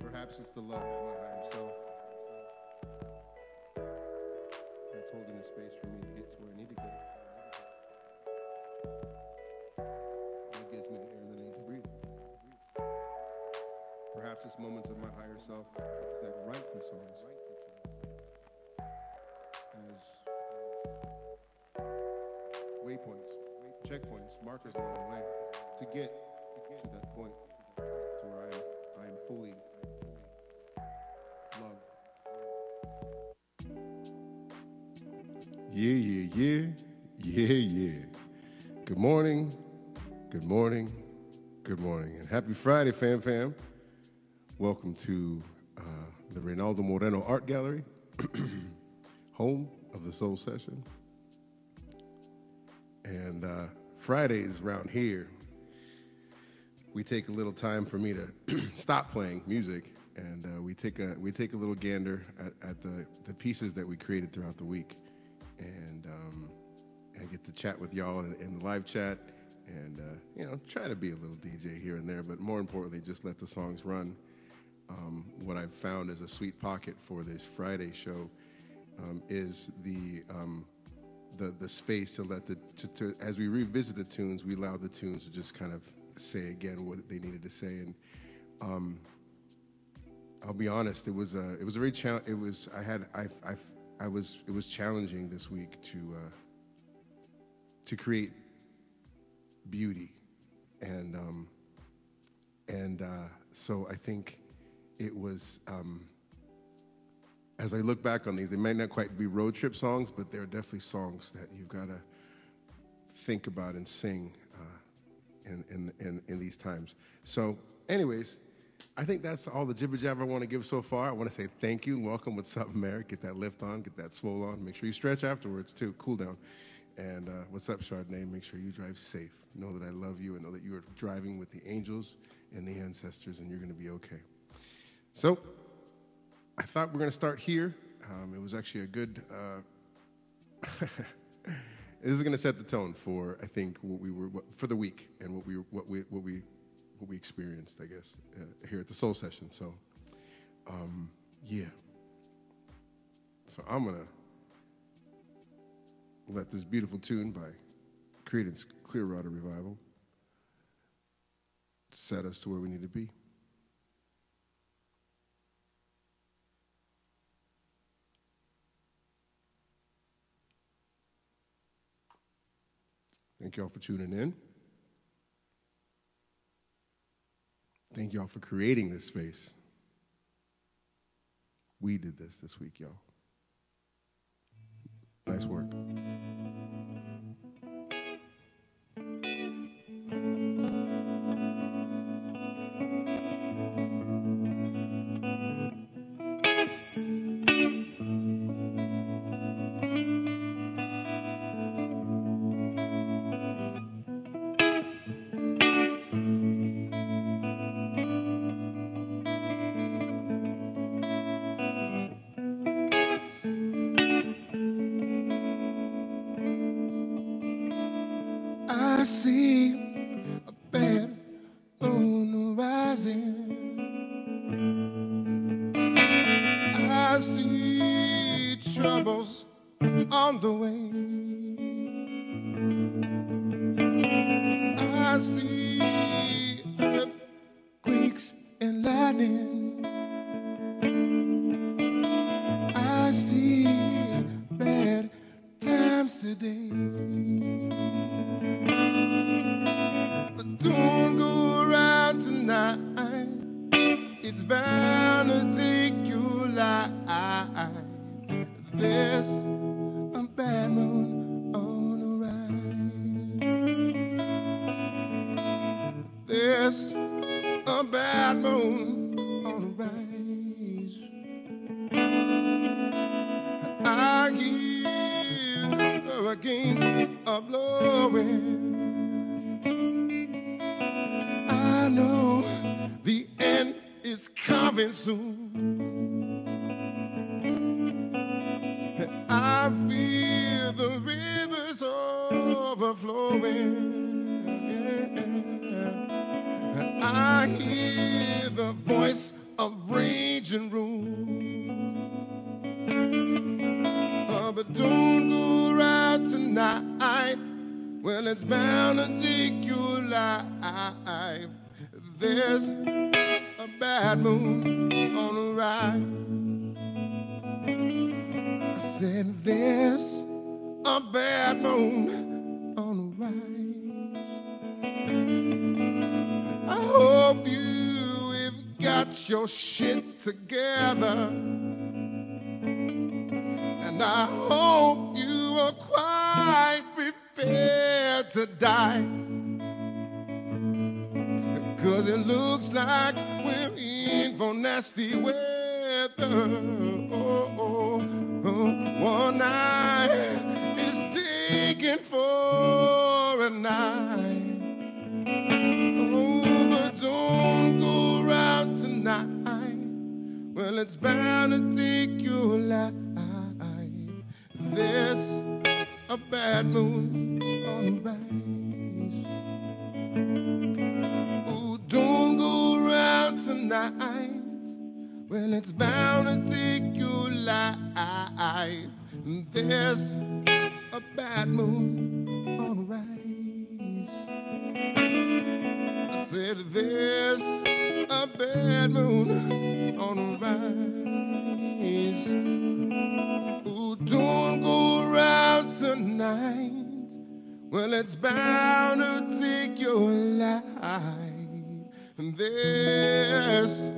Perhaps it's the love of my higher self that's holding the space for me to get to where I need to go. It gives me the air that I need to breathe. Perhaps it's moments of my higher self that write these songs as waypoints, checkpoints, markers along the way to get to that point Yeah, yeah, yeah. Good morning, good morning, good morning, and happy Friday, fam fam. Welcome to uh, the Reynaldo Moreno Art Gallery, home of the Soul Session. And uh, Fridays around here, we take a little time for me to stop playing music, and uh, we take a we take a little gander at, at the the pieces that we created throughout the week, and um, get to chat with y'all in, in the live chat, and uh, you know try to be a little DJ here and there, but more importantly, just let the songs run. Um, what I've found as a sweet pocket for this Friday show um, is the um, the the space to let the to, to as we revisit the tunes, we allow the tunes to just kind of say again what they needed to say. And um, I'll be honest, it was a it was a very challenge. It was I had I I I was it was challenging this week to uh, to create beauty, and um, and uh, so I think it was. Um, as I look back on these, they might not quite be road trip songs, but they're definitely songs that you've got to think about and sing uh, in, in, in, in these times. So, anyways, I think that's all the jibber jabber I want to give so far. I want to say thank you welcome. What's up, Merrick? Get that lift on, get that swole on. Make sure you stretch afterwards, too. Cool down. And uh, what's up, Chardonnay? Make sure you drive safe. Know that I love you and know that you are driving with the angels and the ancestors, and you're going to be okay. So, I thought we are going to start here. Um, it was actually a good. Uh, this is going to set the tone for I think what we were what, for the week and what we what we what we what we experienced. I guess uh, here at the Soul Session. So, um, yeah. So I'm gonna let this beautiful tune by Creedence Clearwater Revival set us to where we need to be. Thank y'all for tuning in. Thank y'all for creating this space. We did this this week, y'all. Nice work. It's bound to take your life. Nasty weather. Oh, oh, oh. One night is taken for a night. Oh, but don't go out tonight. Well, it's bound to take your life. There's a bad moon on the rise. Oh, don't go around tonight. Well, it's bound to take your life. And There's a bad moon on the rise. I said, There's a bad moon on the rise. Oh, don't go around tonight. Well, it's bound to take your life. And there's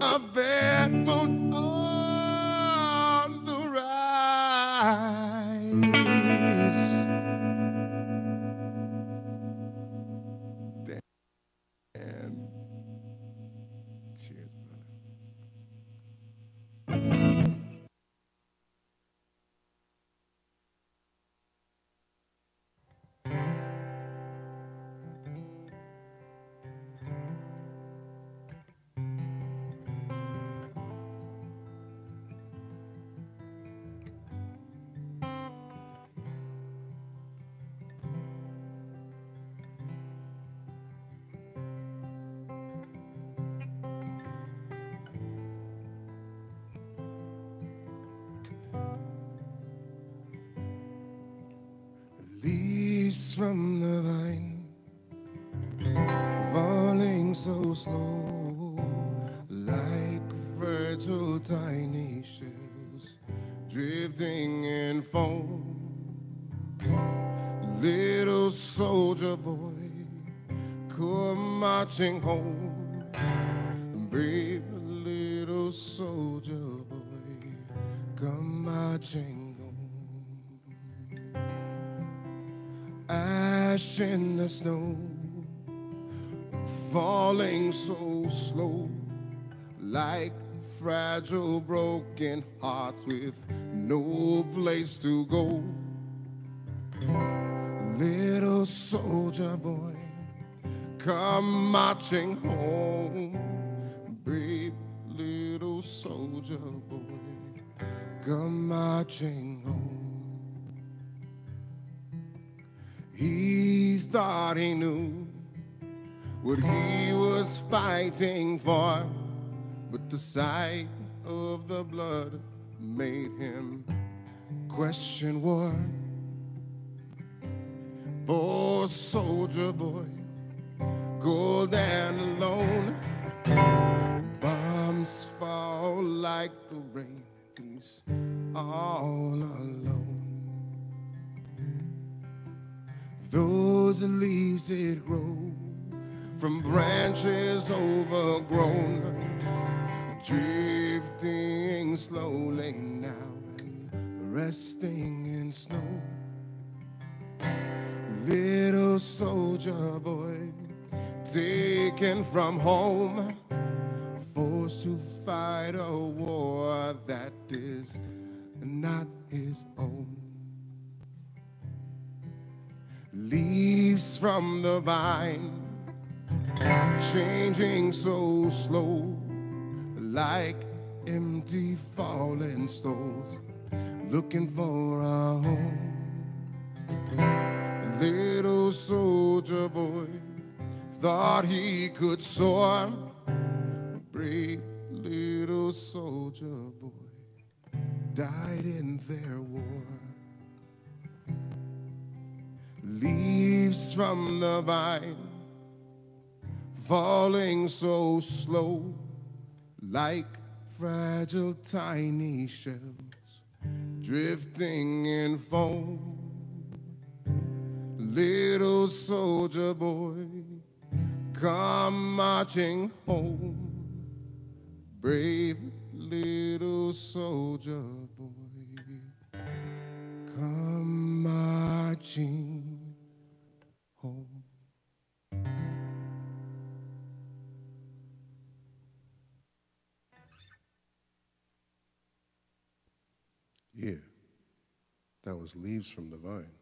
a bad moon on marching home. Brave little soldier boy, come marching home ash in the snow, falling so slow, like fragile broken hearts with no place to go. Little soldier boy, come marching home. Brave little soldier boy, come marching home. He thought he knew what he was fighting for, but the sight of the blood made him question war. Poor soldier boy, cold and alone. Bombs fall like the rain, he's all alone. Those leaves that grow from branches overgrown, drifting slowly now and resting in snow. Little soldier boy, taken from home, forced to fight a war that is not his own. Leaves from the vine, changing so slow, like empty fallen stones, looking for a home. Little soldier boy thought he could soar, brave little soldier boy died in their war. Leaves from the vine falling so slow, like fragile tiny shells drifting in foam. Little soldier boy, come marching home. Brave little soldier boy, come marching home. Yeah, that was Leaves from the Vine.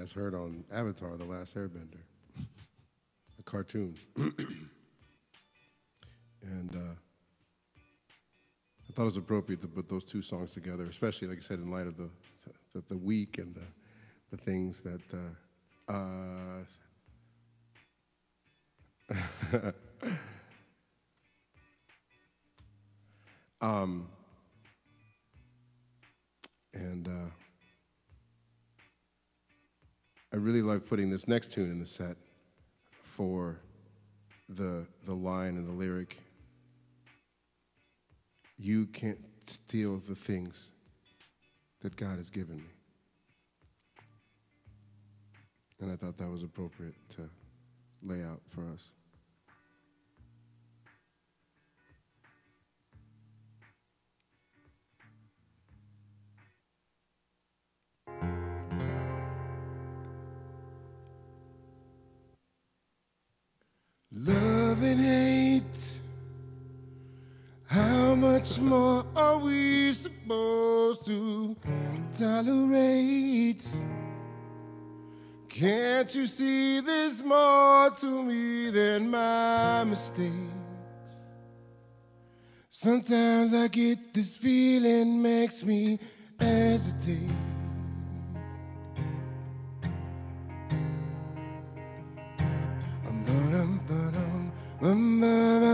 As heard on Avatar, The Last Airbender, a cartoon. and uh, I thought it was appropriate to put those two songs together, especially, like I said, in light of the, the, the week and the, the things that. Uh, uh, um, and uh, I really like putting this next tune in the set for the, the line and the lyric You can't steal the things that God has given me. And I thought that was appropriate to lay out for us. Love and hate. How much more are we supposed to tolerate? Can't you see there's more to me than my mistakes? Sometimes I get this feeling makes me hesitate. Standing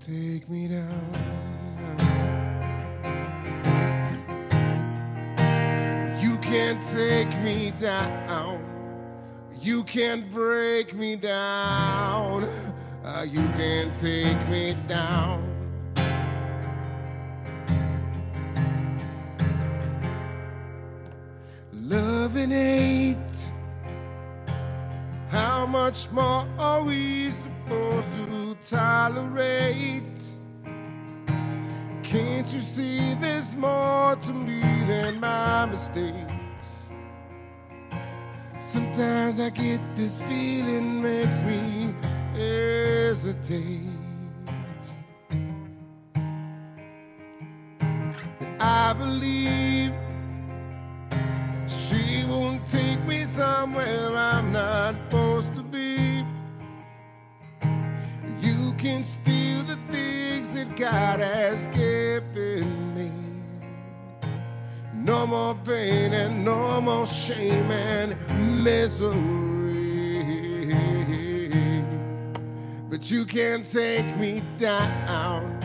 take me down. You can't take me down. You can't break me down. Uh, you can't take me down. Love and hate. How much more are we supposed to tolerate? Can't you see there's more to me than my mistakes? Sometimes I get this feeling makes me hesitate. I believe can steal the things that God has given me. No more pain and no more shame and misery. But you can't take me down.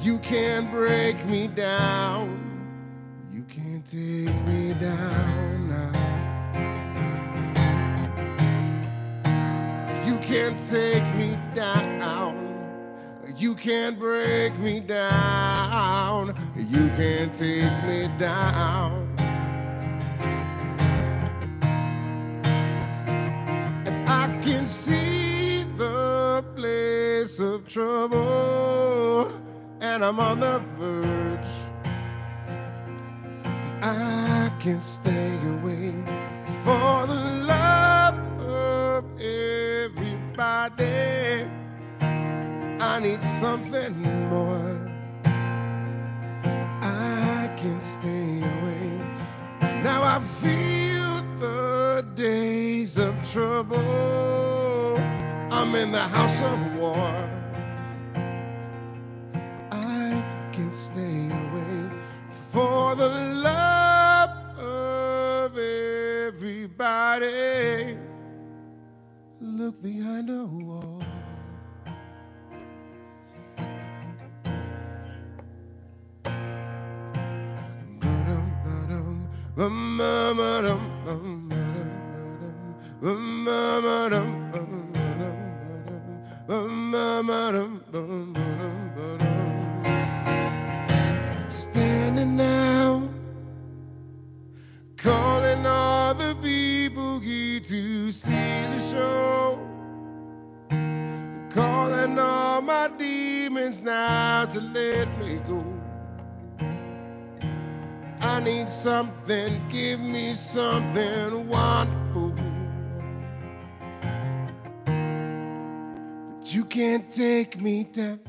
You can't break me down. You can't take me down now. You can't take me down. You can't break me down. You can't take me down. And I can see the place of trouble, and I'm on the verge. I can stay away for the love of everybody. I need something more. I can stay away. Now I feel the days of trouble. I'm in the house of war. I can stay away for the love of everybody. Look behind the wall. Standing now, calling all the people here to see the show. Calling all my demons now to let me go. Need something, give me something wonderful. But you can't take me down,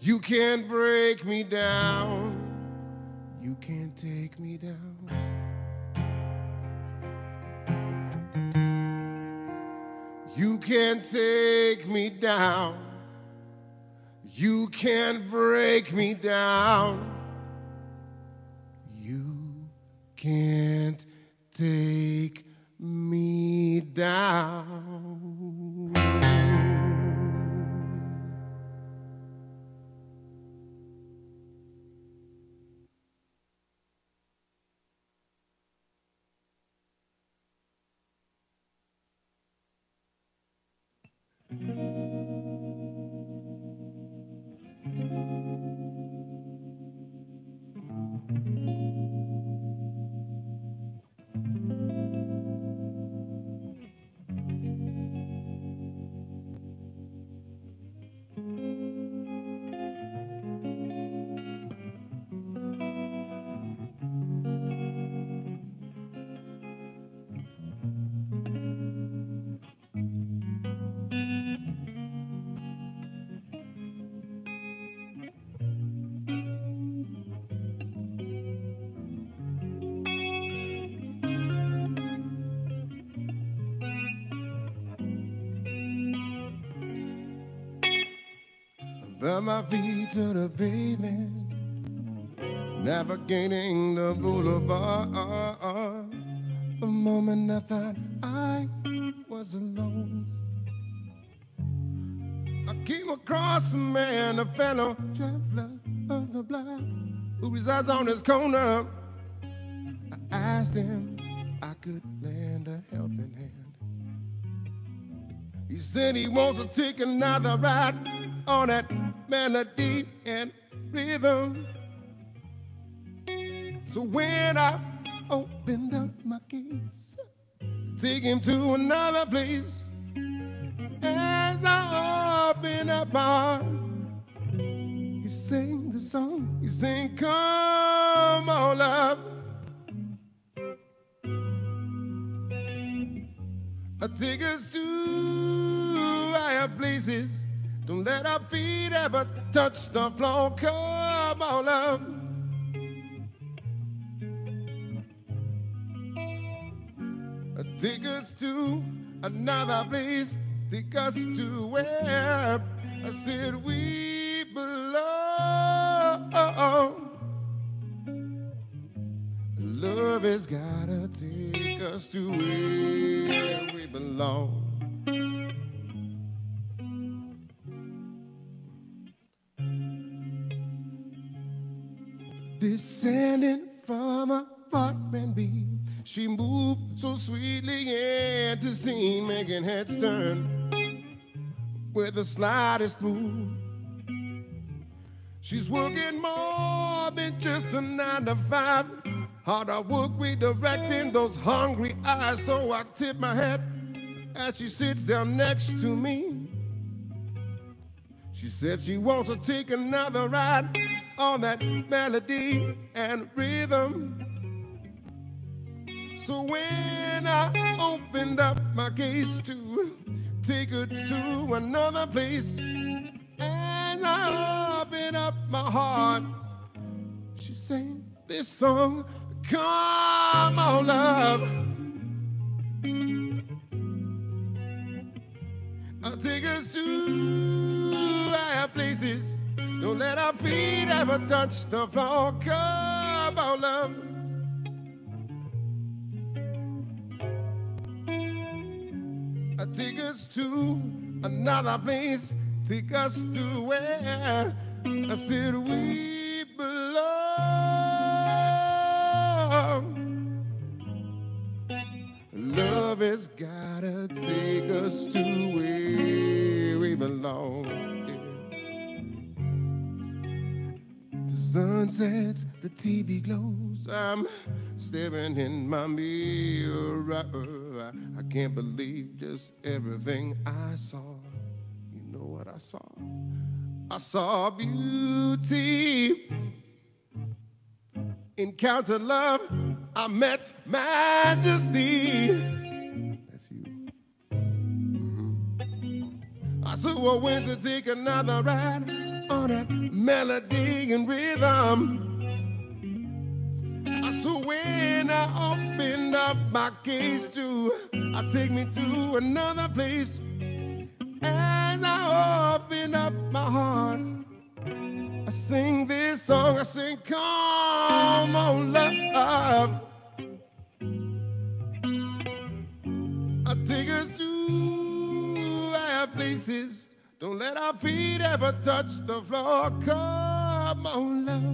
you can't break me down, you can't take me down. You can't take me down. You can't break me down. Can't take me down. Pavement, navigating the boulevard. The moment I thought I was alone, I came across a man, a fellow traveler of the block who resides on this corner. I asked him I could lend a helping hand. He said he wants to take another ride on that melody and rhythm. So when I opened up my keys, take him to another place. As I opened up my heart, he sang the song. He sang, "Come on, love." I take us to higher places. Don't let our feet ever touch the floor. Come on, love. Uh, take us to another place. Take us to where I said we belong. Love has gotta take us to where we belong. Descending from apartment B, she moved so sweetly and to see making heads turn with the slightest move. She's working more than just a nine to five. Hard at work redirecting those hungry eyes. So I tip my hat as she sits down next to me. She said she wants to take another ride on that melody and rhythm. So when I opened up my case to take her to another place, and I opened up my heart, she sang this song, Come on, love. I'll take us to higher places. Don't let our feet ever touch the floor. Come on, love. Take us to another place. Take us to where I said we belong. Love has gotta take us to where we belong. Sun sets, the TV glows. I'm staring in my mirror. I can't believe just everything I saw. You know what I saw? I saw beauty. Encountered love. I met majesty. That's you. Mm-hmm. I I went to take another ride on that melody and rhythm. So when I opened up my case to, I take me to another place. As I open up my heart, I sing this song. I sing, Come on, love. I take us to higher places. Don't let our feet ever touch the floor. Come on, love.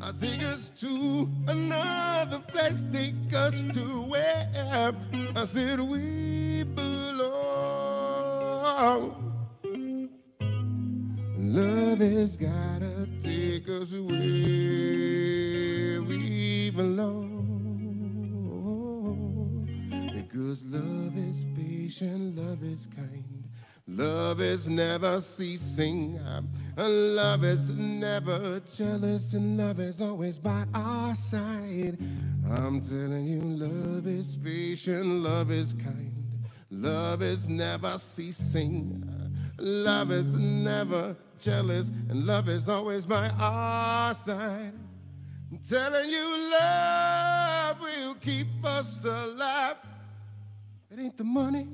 I take us to another place, take us to where I said we belong. Love has gotta take us where we belong. Because love is patient, love is kind. Love is never ceasing. Uh, love is never jealous, and love is always by our side. I'm telling you, love is patient, love is kind. Love is never ceasing. Love is never jealous, and love is always by our side. I'm telling you, love will keep us alive. It ain't the money.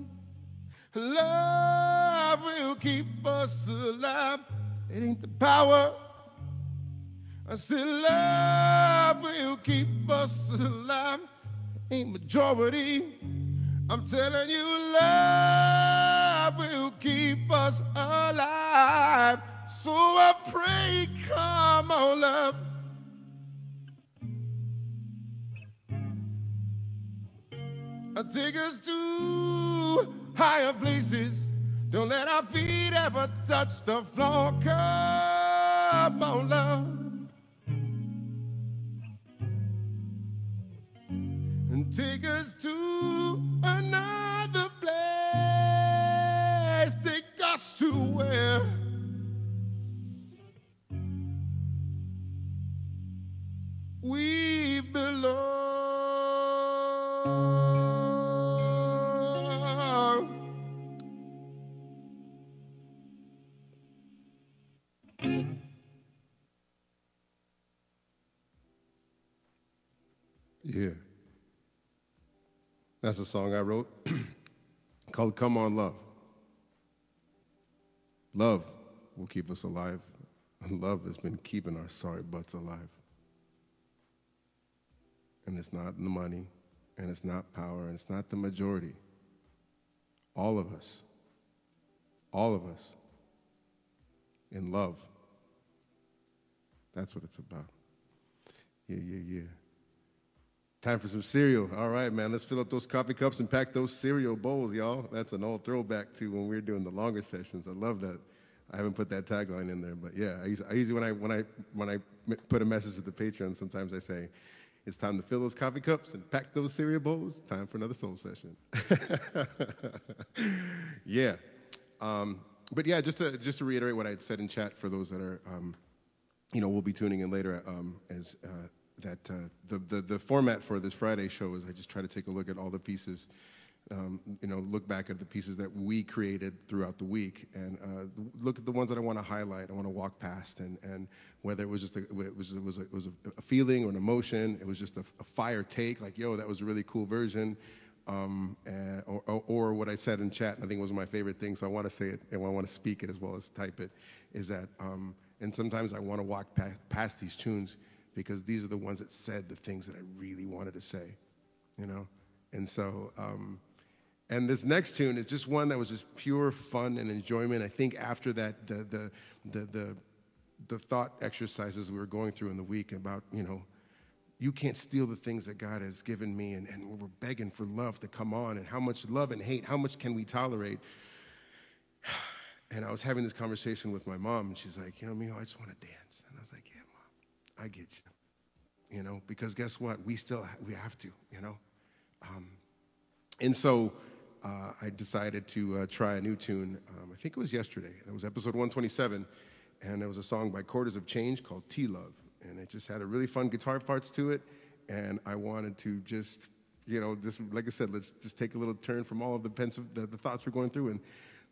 Love will keep us alive. It ain't the power. I said love will keep us alive. It ain't majority. I'm telling you, love will keep us alive. So I pray, come on, love. Take us to higher places. Don't let our feet ever touch the floor. Come on, love. And take us to another place. Take us to where we belong. That's a song I wrote called Come On Love. Love will keep us alive. And love has been keeping our sorry butts alive. And it's not the money, and it's not power, and it's not the majority. All of us, all of us, in love. That's what it's about. Yeah, yeah, yeah. Time for some cereal. All right, man. Let's fill up those coffee cups and pack those cereal bowls, y'all. That's an old throwback to when we were doing the longer sessions. I love that. I haven't put that tagline in there, but yeah, I usually, I usually when I when I when I put a message to the Patreon, sometimes I say, "It's time to fill those coffee cups and pack those cereal bowls. Time for another soul session." yeah, um, but yeah, just to just to reiterate what I had said in chat for those that are, um, you know, we'll be tuning in later um, as. Uh, that uh, the, the, the format for this Friday show is I just try to take a look at all the pieces, um, you know, look back at the pieces that we created throughout the week, and uh, look at the ones that I want to highlight. I want to walk past, and, and whether it was just a, it was it was a, it was a feeling or an emotion, it was just a, a fire take, like yo, that was a really cool version. Um, and, or, or, what I said in chat, and I think was my favorite thing, so I want to say it and I want to speak it as well as type it, is that, um, and sometimes I want to walk past these tunes because these are the ones that said the things that I really wanted to say, you know? And so, um, and this next tune is just one that was just pure fun and enjoyment. I think after that, the, the, the, the, the thought exercises we were going through in the week about, you know, you can't steal the things that God has given me, and, and we're begging for love to come on, and how much love and hate, how much can we tolerate? And I was having this conversation with my mom, and she's like, you know, Mio, I just want to dance. And I was like, I get you. You know, because guess what? We still we have to. You know, um, and so uh, I decided to uh, try a new tune. Um, I think it was yesterday. It was episode 127, and there was a song by Quarters of Change called "T Love," and it just had a really fun guitar parts to it. And I wanted to just, you know, just like I said, let's just take a little turn from all of the pensive the, the thoughts we're going through, and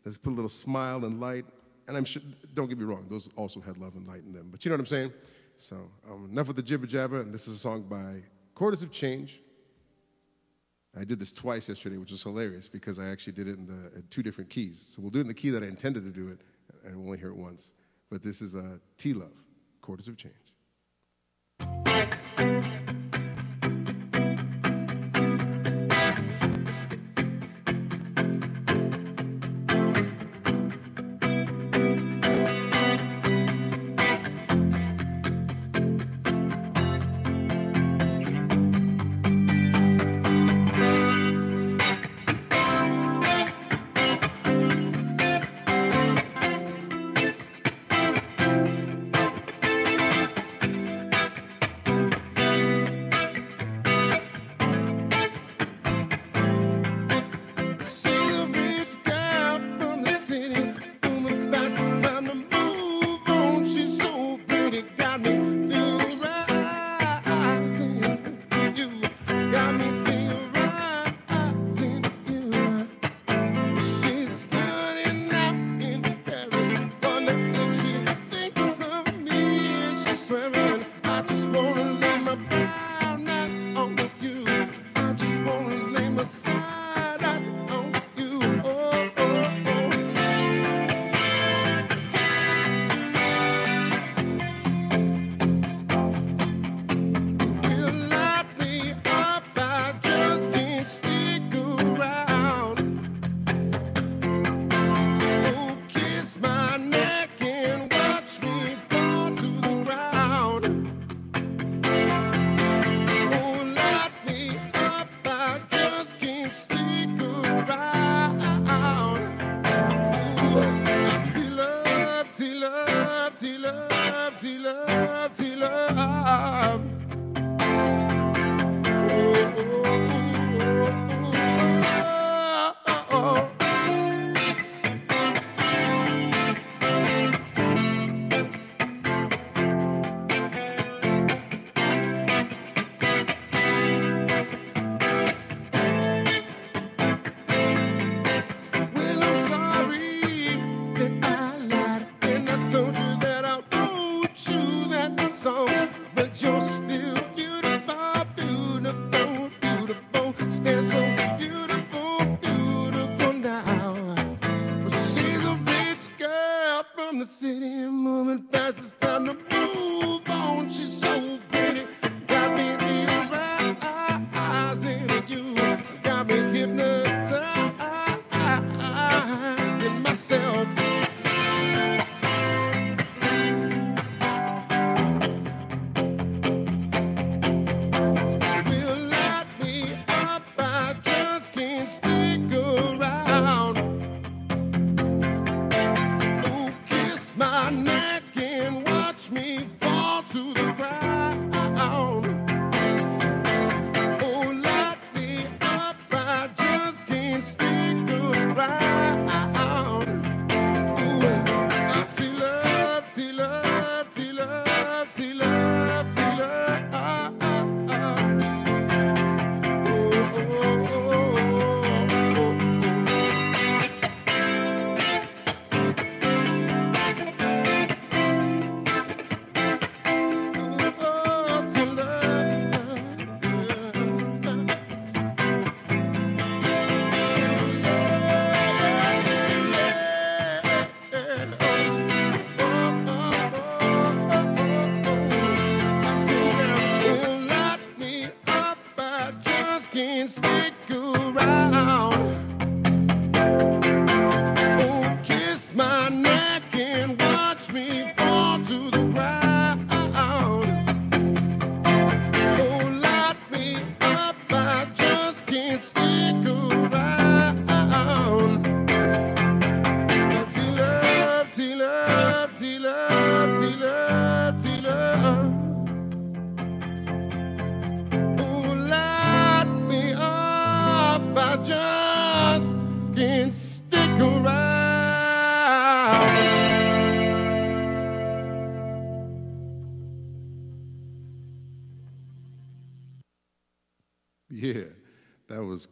let's put a little smile and light. And I'm sure, don't get me wrong, those also had love and light in them. But you know what I'm saying? So um, enough with the jibber jabber. And this is a song by Quarters of Change. I did this twice yesterday, which was hilarious because I actually did it in the in two different keys. So we'll do it in the key that I intended to do it, and we'll only hear it once. But this is uh, T Love, Quarters of Change.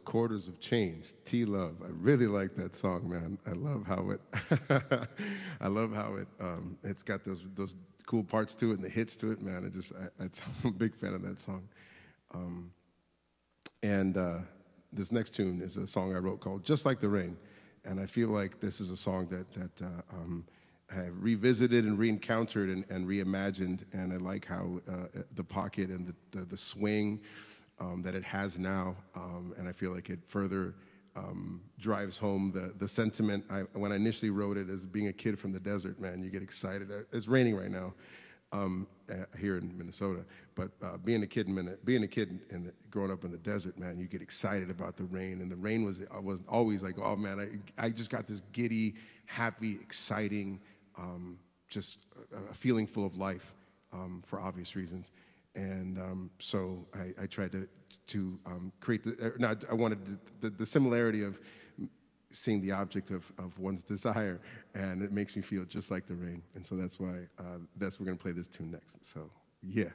Quarters of Change, T Love. I really like that song, man. I love how it, I love how it, um, it's got those those cool parts to it and the hits to it, man. I just, I, I'm a big fan of that song. Um, and uh, this next tune is a song I wrote called "Just Like the Rain," and I feel like this is a song that that uh, um, I revisited and re-encountered and, and reimagined, and I like how uh, the pocket and the the, the swing um, that it has now, um, and I feel like it further um, drives home the the sentiment. I, when I initially wrote it as being a kid from the desert, man, you get excited. Uh, It's raining right now um, uh, here in Minnesota, but uh, being a kid in being a kid and growing up in the desert, man, you get excited about the rain, and the rain was was always like, oh man, I I just got this giddy, happy, exciting, um, just a, a feeling full of life um, for obvious reasons, and um, so I, I tried to to um, create the. Uh, no, I wanted the, the, the similarity of seeing the object of, of one's desire, and it makes me feel just like the rain. And so that's why uh, that's we're gonna play this tune next. So yeah.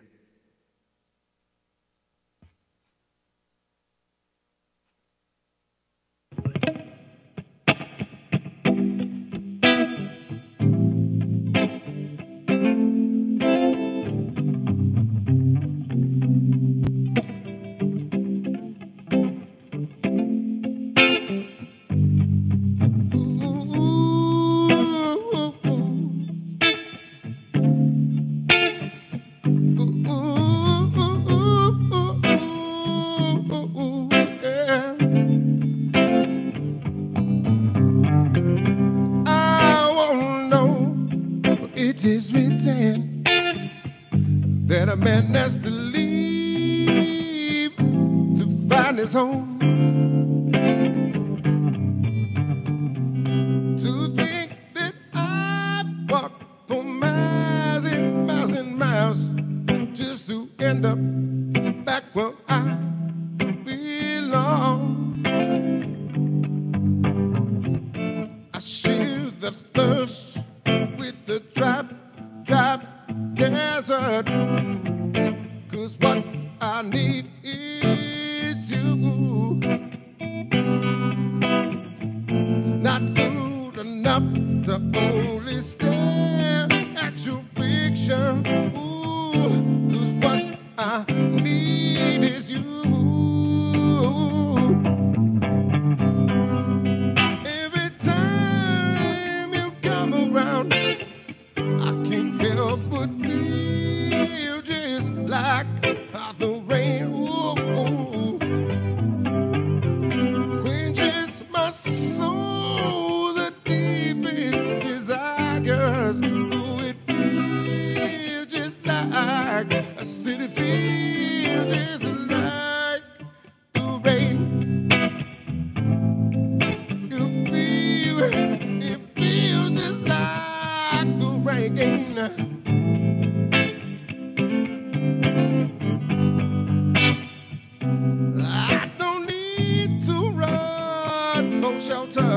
Shelter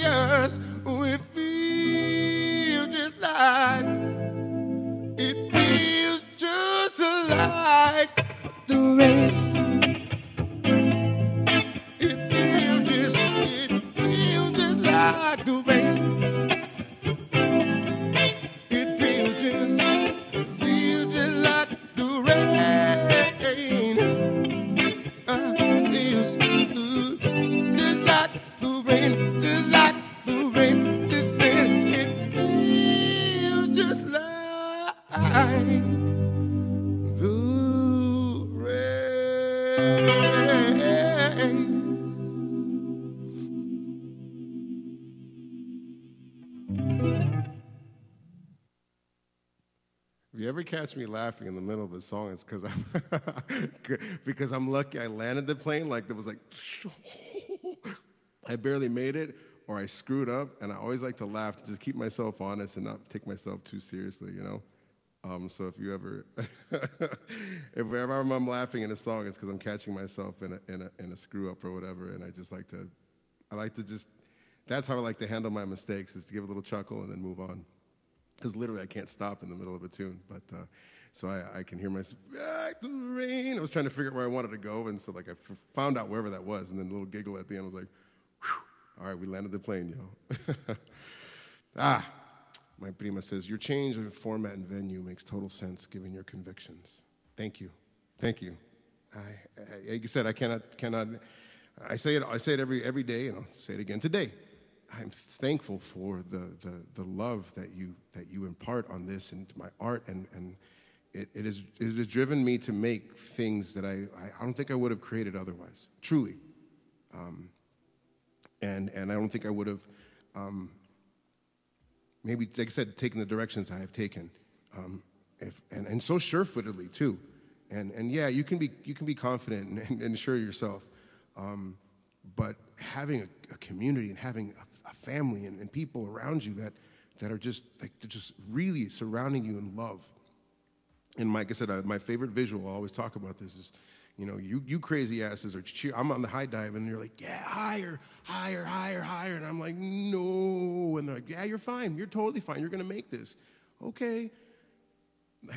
desires. We feel just like it feels just like the rain. Catch me laughing in the middle of a song, it's because I'm because I'm lucky I landed the plane like there was like I barely made it or I screwed up, and I always like to laugh just keep myself honest and not take myself too seriously, you know. Um, so if you ever if ever I'm laughing in a song, it's because I'm catching myself in a, in a in a screw up or whatever, and I just like to I like to just that's how I like to handle my mistakes is to give a little chuckle and then move on because literally I can't stop in the middle of a tune. But uh, so I, I can hear myself, like the rain. I was trying to figure out where I wanted to go, and so like I f- found out wherever that was, and then a little giggle at the end. I was like, all right, we landed the plane, yo. ah, my prima says your change in format and venue makes total sense given your convictions. Thank you, thank you. I, I, like you said, I cannot cannot. I say it. I say it every every day, and I'll say it again today. I'm thankful for the, the, the love that you, that you impart on this and my art, and, and it, it, is, it has driven me to make things that I, I don't think I would have created otherwise, truly. Um, and, and I don't think I would have, um, maybe, like I said, taken the directions I have taken, um, if, and, and so sure-footedly, too. And, and yeah, you can be, you can be confident and, and, and sure yourself, um, but having a, a community and having a a family and, and, people around you that, that are just like just really surrounding you in love. And like I said, uh, my favorite visual, I always talk about this, is you know, you, you crazy asses are cheer. I'm on the high dive and you're like, yeah, higher, higher, higher, higher. And I'm like, no. And they're like, yeah, you're fine. You're totally fine. You're going to make this. Okay.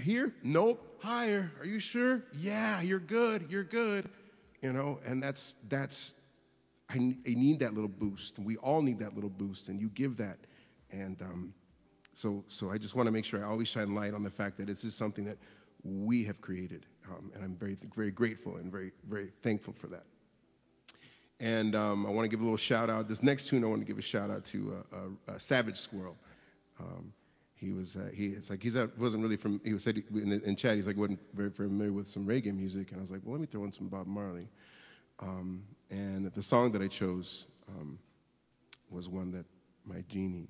Here? Nope. Higher. Are you sure? Yeah, you're good. You're good. You know, and that's, that's, I, I need that little boost. And we all need that little boost. And you give that. And um, so, so I just want to make sure I always shine light on the fact that this is something that we have created. Um, and I'm very, very grateful and very, very thankful for that. And um, I want to give a little shout out. This next tune, I want to give a shout out to uh, uh, uh, Savage Squirrel. Um, he was uh, he it's like he's uh, wasn't really from he was said in, in chat he's like wasn't very familiar with some reggae music and I was like well let me throw in some Bob Marley um, and the song that I chose um, was one that my genie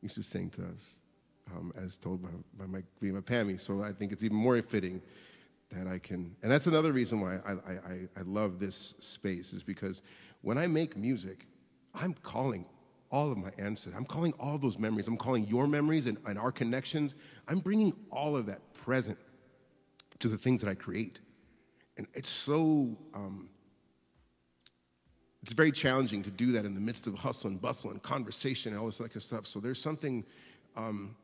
used to sing to us um, as told by, by my grandma Pammy so I think it's even more fitting that I can and that's another reason why I, I, I love this space is because when I make music I'm calling all of my ancestors. I'm calling all those memories. I'm calling your memories and, and our connections. I'm bringing all of that present to the things that I create. And it's so, um, it's very challenging to do that in the midst of hustle and bustle and conversation and all this kind of stuff. So there's something, um,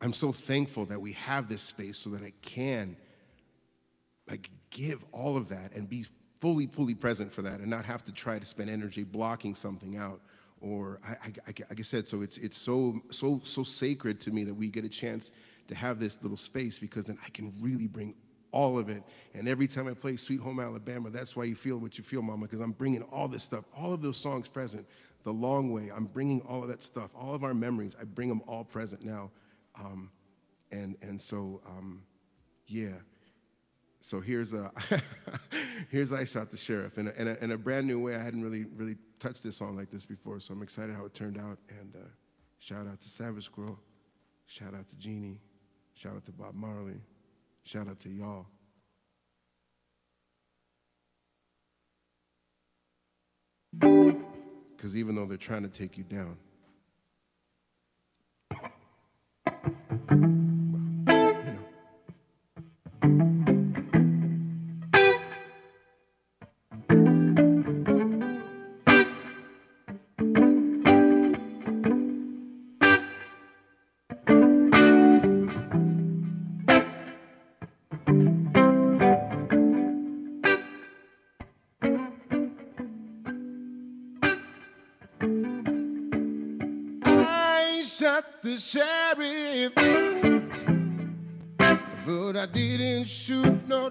I'm so thankful that we have this space so that I can like give all of that and be fully, fully present for that and not have to try to spend energy blocking something out. Or, I, I, I, like I said, so it's, it's so, so, so sacred to me that we get a chance to have this little space because then I can really bring all of it. And every time I play Sweet Home Alabama, that's why you feel what you feel, Mama, because I'm bringing all this stuff, all of those songs present. The Long Way, I'm bringing all of that stuff, all of our memories, I bring them all present now. Um, and, and so, um, yeah. So here's a here's I shot the sheriff in a, in a, in a brand new way. I hadn't really really touched this song like this before, so I'm excited how it turned out. And uh, shout out to Savage Squirrel, shout out to Jeannie, shout out to Bob Marley, shout out to y'all. Because even though they're trying to take you down, sheriff, but I didn't shoot no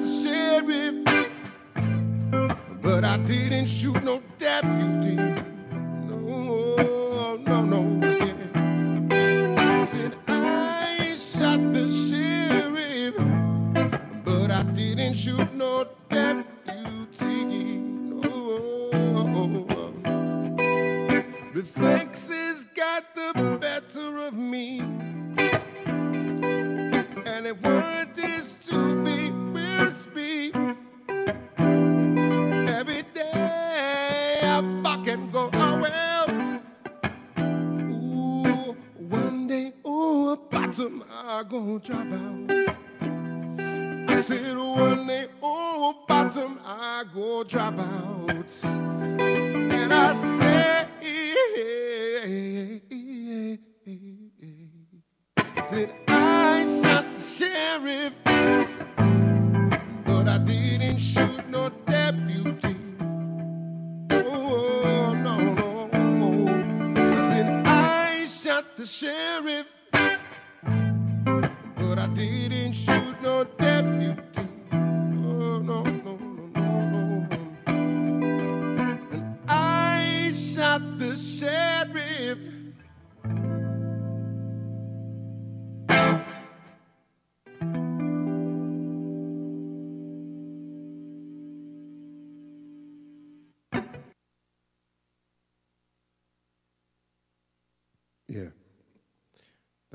shot the sheriff, but I didn't shoot no deputy.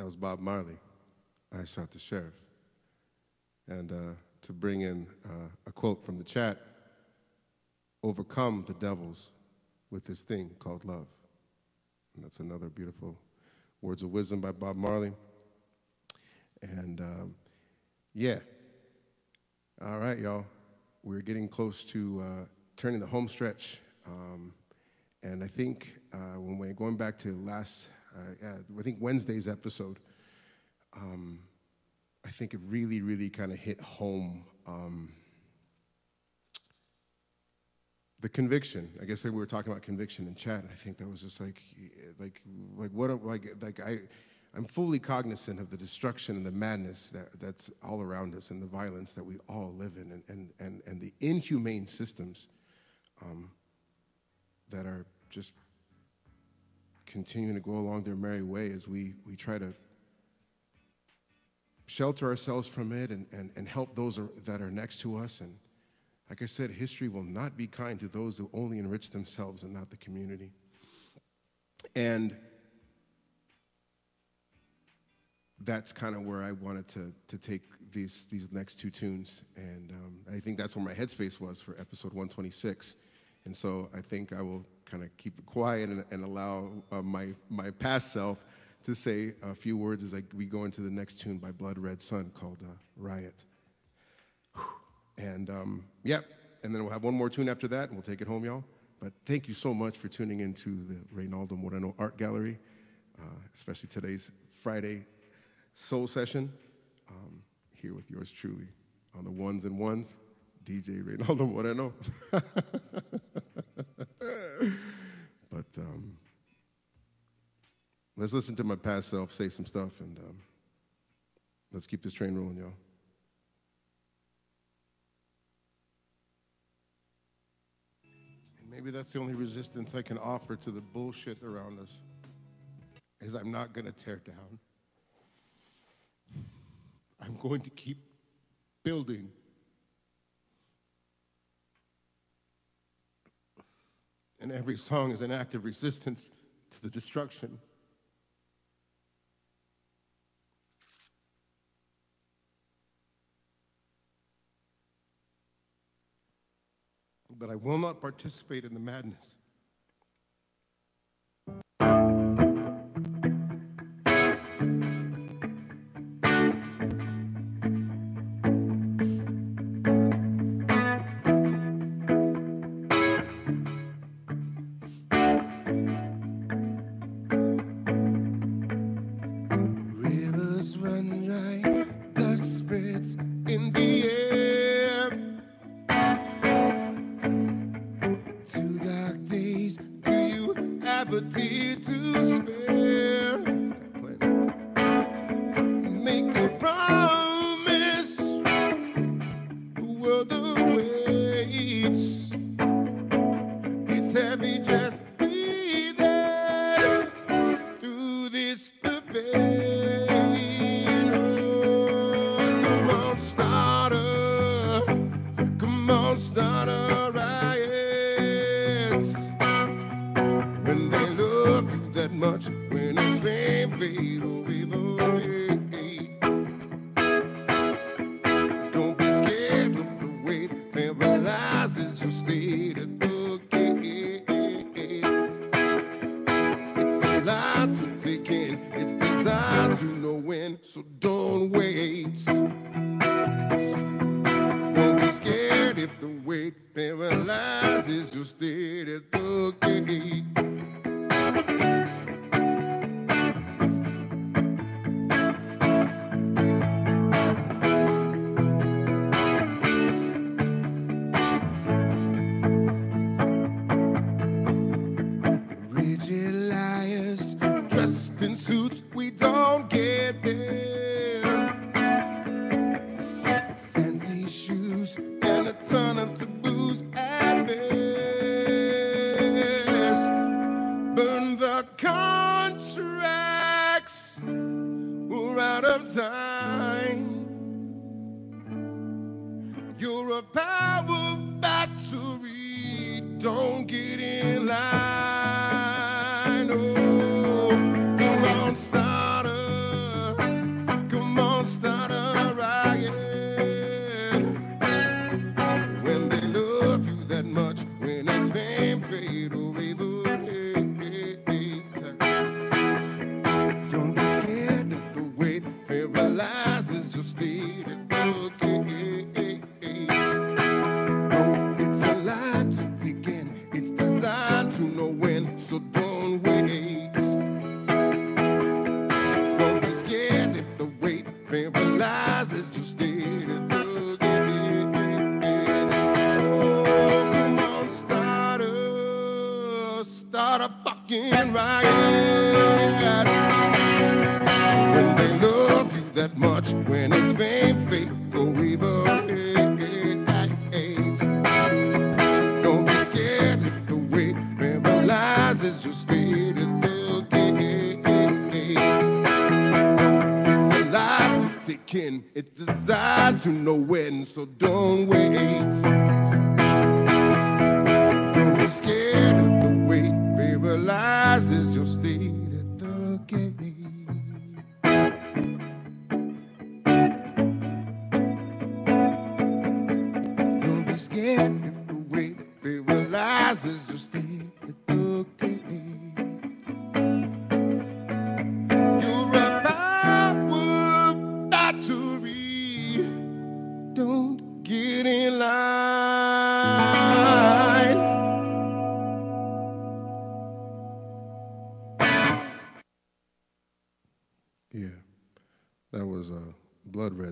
Was Bob Marley. I shot the sheriff. And uh, to bring in uh, a quote from the chat overcome the devils with this thing called love. And that's another beautiful words of wisdom by Bob Marley. And um, yeah. All right, y'all. We're getting close to uh, turning the home stretch. Um, and I think uh, when we're going back to last, uh, I think Wednesday's episode, um, I think it really, really kind of hit home um, the conviction. I guess we were talking about conviction in chat. And I think that was just like, like, like what, like, like I, I'm fully cognizant of the destruction and the madness that, that's all around us and the violence that we all live in and, and, and, and the inhumane systems um, that are just continuing to go along their merry way as we, we try to shelter ourselves from it and, and, and help those are, that are next to us. And like I said, history will not be kind to those who only enrich themselves and not the community. And that's kind of where I wanted to, to take these, these next two tunes. And um, I think that's where my headspace was for episode 126. And so I think I will kind of keep it quiet and, and allow uh, my, my past self to say a few words as I, we go into the next tune by Blood Red Sun called uh, Riot. And um, yep, and then we'll have one more tune after that and we'll take it home, y'all. But thank you so much for tuning into the Reynaldo Moreno Art Gallery, uh, especially today's Friday soul session. Um, here with yours truly on the ones and ones, DJ Reynaldo Moreno. but um, let's listen to my past self say some stuff and um, let's keep this train rolling, y'all. Maybe that's the only resistance I can offer to the bullshit around us. Is I'm not going to tear down. I'm going to keep building. And every song is an act of resistance to the destruction. But I will not participate in the madness.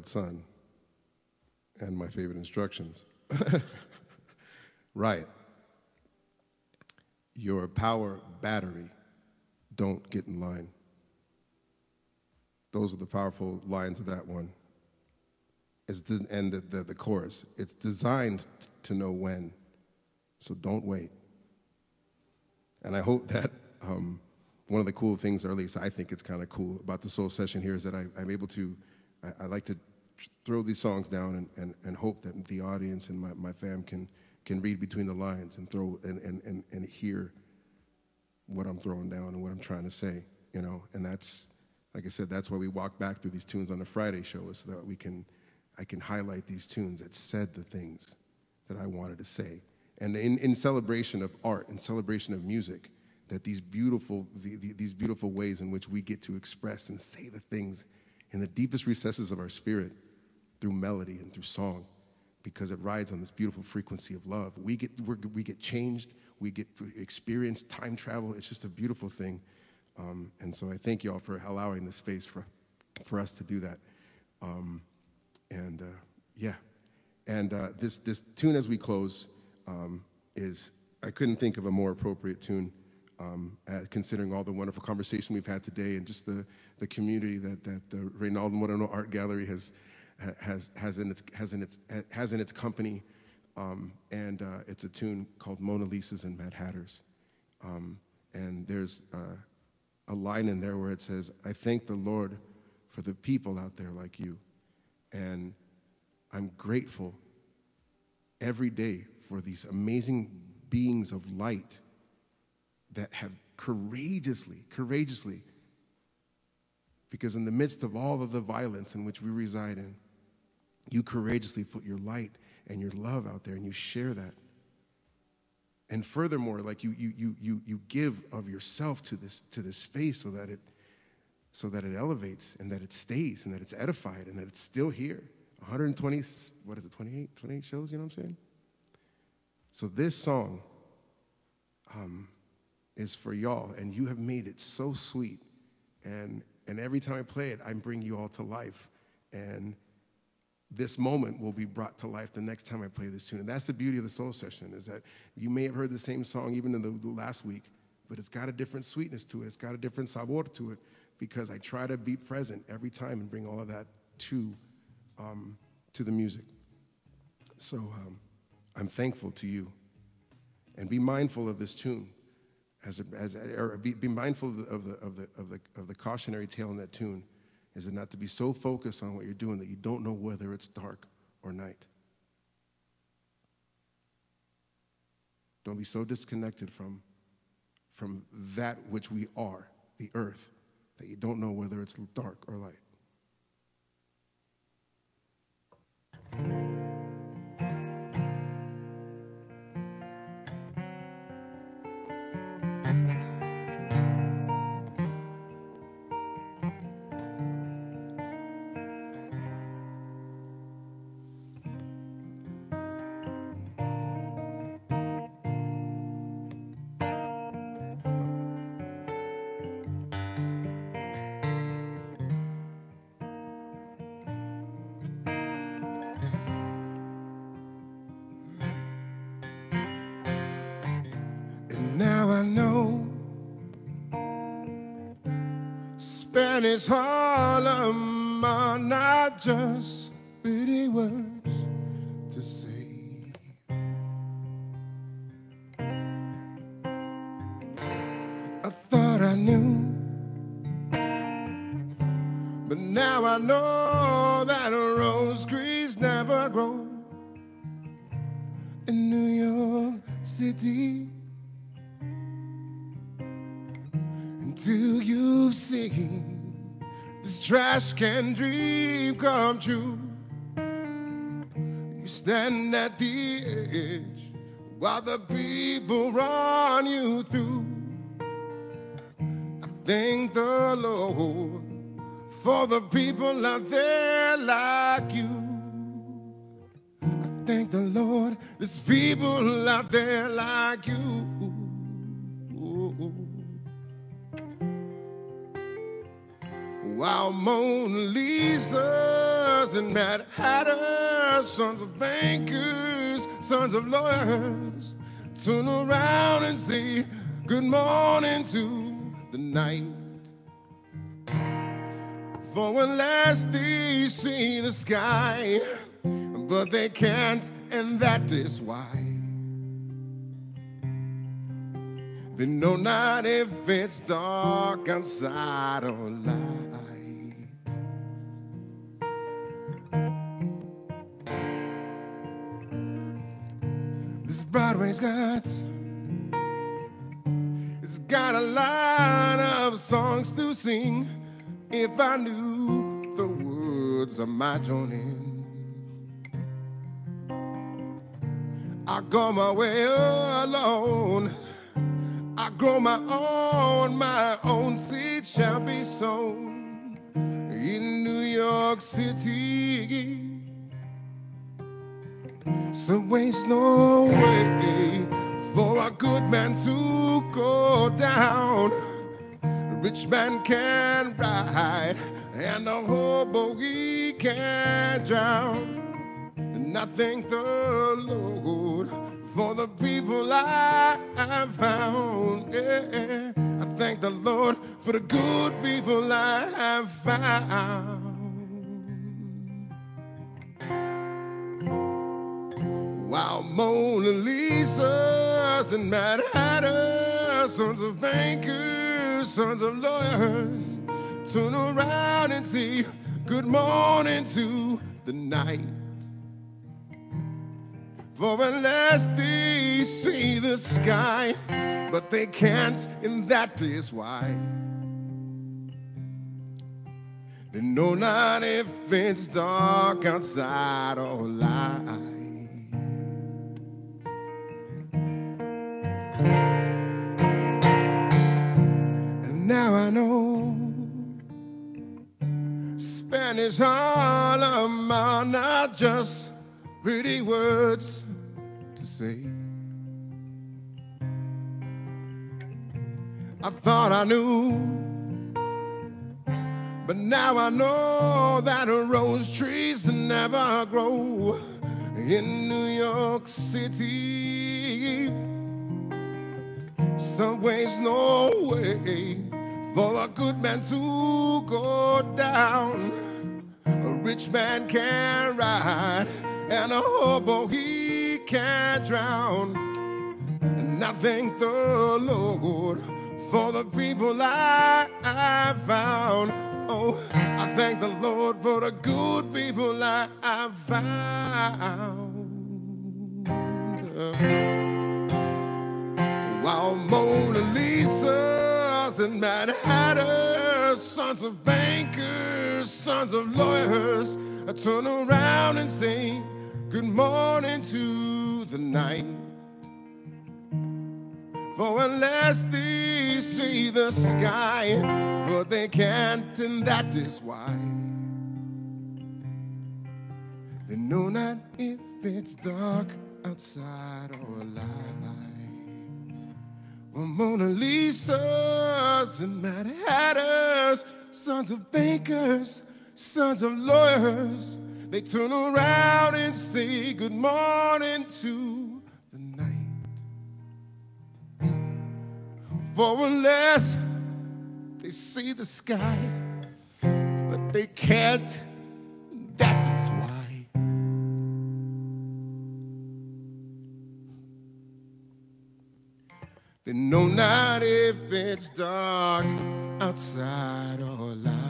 Son and my favorite instructions. right. Your power battery, don't get in line. Those are the powerful lines of that one. It's the, and the, the, the chorus. It's designed to know when, so don't wait. And I hope that um, one of the cool things, or at least I think it's kind of cool about the soul session here, is that I, am able to, I, I, like to throw these songs down and, and, and hope that the audience and my, my fam can, can read between the lines and throw and, and, and, and hear what I'm throwing down and what I'm trying to say, you know, and that's like I said, that's why we walk back through these tunes on the Friday show, is so that we can I can highlight these tunes that said the things that I wanted to say. And in, in celebration of art, in celebration of music, that these beautiful, the, the, these beautiful ways in which we get to express and say the things in the deepest recesses of our spirit through melody and through song, because it rides on this beautiful frequency of love. We get, we get changed, we get experience time travel. It's just a beautiful thing. Um, and so I thank y'all for allowing the space for, for us to do that. Um, and uh, yeah, and uh, this, this tune as we close um, is, I couldn't think of a more appropriate tune um, uh, considering all the wonderful conversation we've had today and just the, the community that, that the Reynaldo Moreno Art Gallery has, has, has, in, its, has, in, its, has in its company. Um, and uh, it's a tune called Mona Lisa's and Mad Hatters. Um, and there's uh, a line in there where it says, I thank the Lord for the people out there like you. And I'm grateful every day for these amazing beings of light that have courageously, courageously, because in the midst of all of the violence in which we reside in, you courageously put your light and your love out there and you share that. And furthermore, like you you you you you give of yourself to this to this space so that it so that it elevates and that it stays and that it's edified and that it's still here. 120, what is it, 28, 28 shows, you know what I'm saying? So this song um, is for y'all, and you have made it so sweet. And, and every time I play it, I bring you all to life. And this moment will be brought to life the next time I play this tune. And that's the beauty of the soul session, is that you may have heard the same song even in the, last week, but it's got a different sweetness to it. It's got a different sabor to it because I try to be present every time and bring all of that to um, to the music. So um, I'm thankful to you. And be mindful of this tune. As, as or be, be mindful of the, of, the, of, the, of, the, of the cautionary tale in that tune is it not to be so focused on what you're doing that you don't know whether it's dark or night. Don't be so disconnected from, from that which we are, the earth, that you don't know whether it's dark or light. Spanish Harlem are not just pretty words to say. I thought I knew, but now I know that a rose trees never grow in New York City. Trash can dream come true. You stand at the edge while the people run you through. I thank the Lord for the people out there like you. I thank the Lord, there's people out there like you. While Mona Lisa's and Mad Hatters, sons of bankers, sons of lawyers, turn around and say good morning to the night. For unless they see the sky, but they can't, and that is why. They know not if it's dark outside or light. This Broadway's got it's got a lot of songs to sing if I knew the words of my joining. I go my way alone. I grow my own, my own seed shall be sown in New York City. So waste no way for a good man to go down. A rich man can ride, and a hobo he can drown. And thank the Lord for the people I have found. Yeah. I thank the Lord for the good people I have found. While Mona Lisa's and Mad Hatter, sons of bankers, sons of lawyers, turn around and say good morning to the night. For unless they see the sky, but they can't, and that is why. They know not if it's dark outside or light. And now I know Spanish Harlem are not just pretty words say. I thought I knew, but now I know that rose trees never grow in New York City. Some ways, no way for a good man to go down. A rich man can ride, and a hobo he can drown. And I thank the Lord for the people I, I found. Oh, I thank the Lord for the good people I, I found. While Mona Lisa's and Mad Hatters, sons of bankers, sons of lawyers, I turn around and say good morning to the night. For unless they see the sky, but they can't, and that is why. They know not if it's dark outside or light. Well, Mona Lisa's and Mad Hatters, sons of bankers, sons of lawyers, they turn around and say good morning to the night. For unless they see the sky, but they can't, that is why. They know not if it's dark outside or light.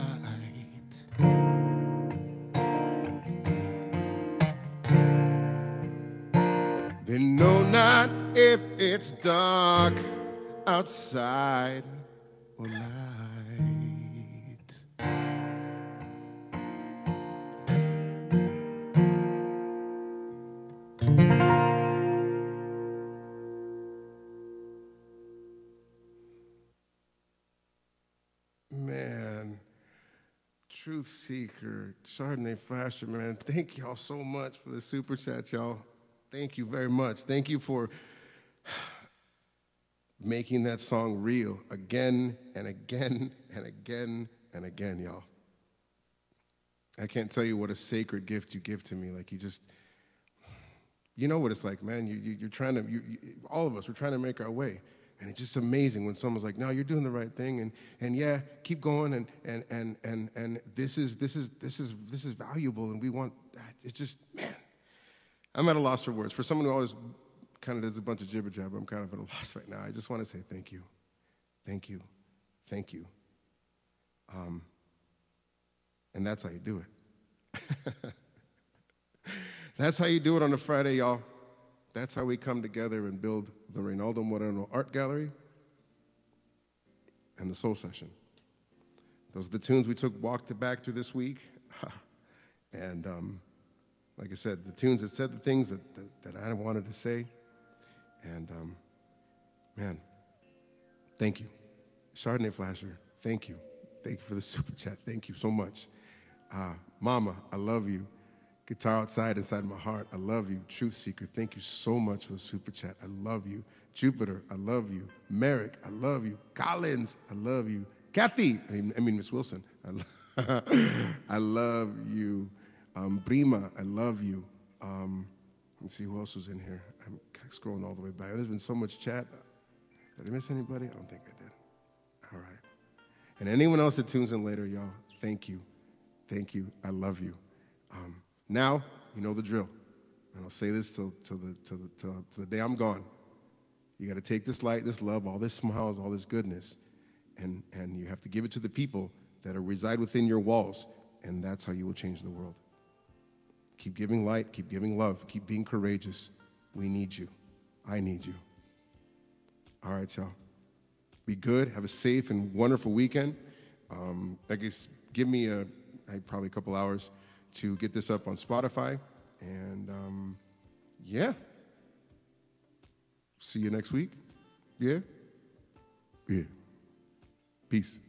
They know not if it's dark outside or light. Man, Truth Seeker, Chardonnay Flasher, man, thank y'all so much for the super chat, y'all. Thank you very much. Thank you for making that song real again and again and again and again, y'all. I can't tell you what a sacred gift you give to me. Like you just, you know what it's like, man. You, you, are trying to, you, you, all of us, we're trying to make our way. And it's just amazing when someone's like, "No, you're doing the right thing," and and yeah, keep going, and and and and and this is this is this is this is valuable, and we want. It's just man, I'm at a loss for words. For someone who always kind of does a bunch of jibber jabber, I'm kind of at a loss right now. I just want to say thank you, thank you, thank you. Um, and that's how you do it. that's how you do it on a Friday, y'all. That's how we come together and build the Reynaldo Moreno Art Gallery and the Soul Session. Those are the tunes we took walk to back through this week. and um, like I said, the tunes that said the things that, that, that I wanted to say. And um, man, thank you. Chardonnay Flasher, thank you. Thank you for the super chat. Thank you so much. Uh, Mama, I love you. Guitar outside, inside my heart. I love you. Truth Seeker, thank you so much for the super chat. I love you. Jupiter, I love you. Merrick, I love you. Collins, I love you. Kathy, I mean, I mean Miss Wilson, I, lo- I love you. Um, Brima, I love you. Um, let's see who else was in here. I'm scrolling all the way back. There's been so much chat. Did I miss anybody? I don't think I did. All right. And anyone else that tunes in later, y'all, thank you. Thank you. I love you. Um, now, you know the drill. And I'll say this till, till, the, till, the, till, the day I'm gone. You got to take this light, this love, all this smiles, all this goodness, and, and you have to give it to the people that are reside within your walls, and that's how you will change the world. Keep giving light, keep giving love, keep being courageous. We need you. I need you. All right, y'all. Be good. Have a safe and wonderful weekend. Um, I guess give me a probably a couple hours to get this up on Spotify, and um, yeah. See you next week. Yeah. Yeah. Peace.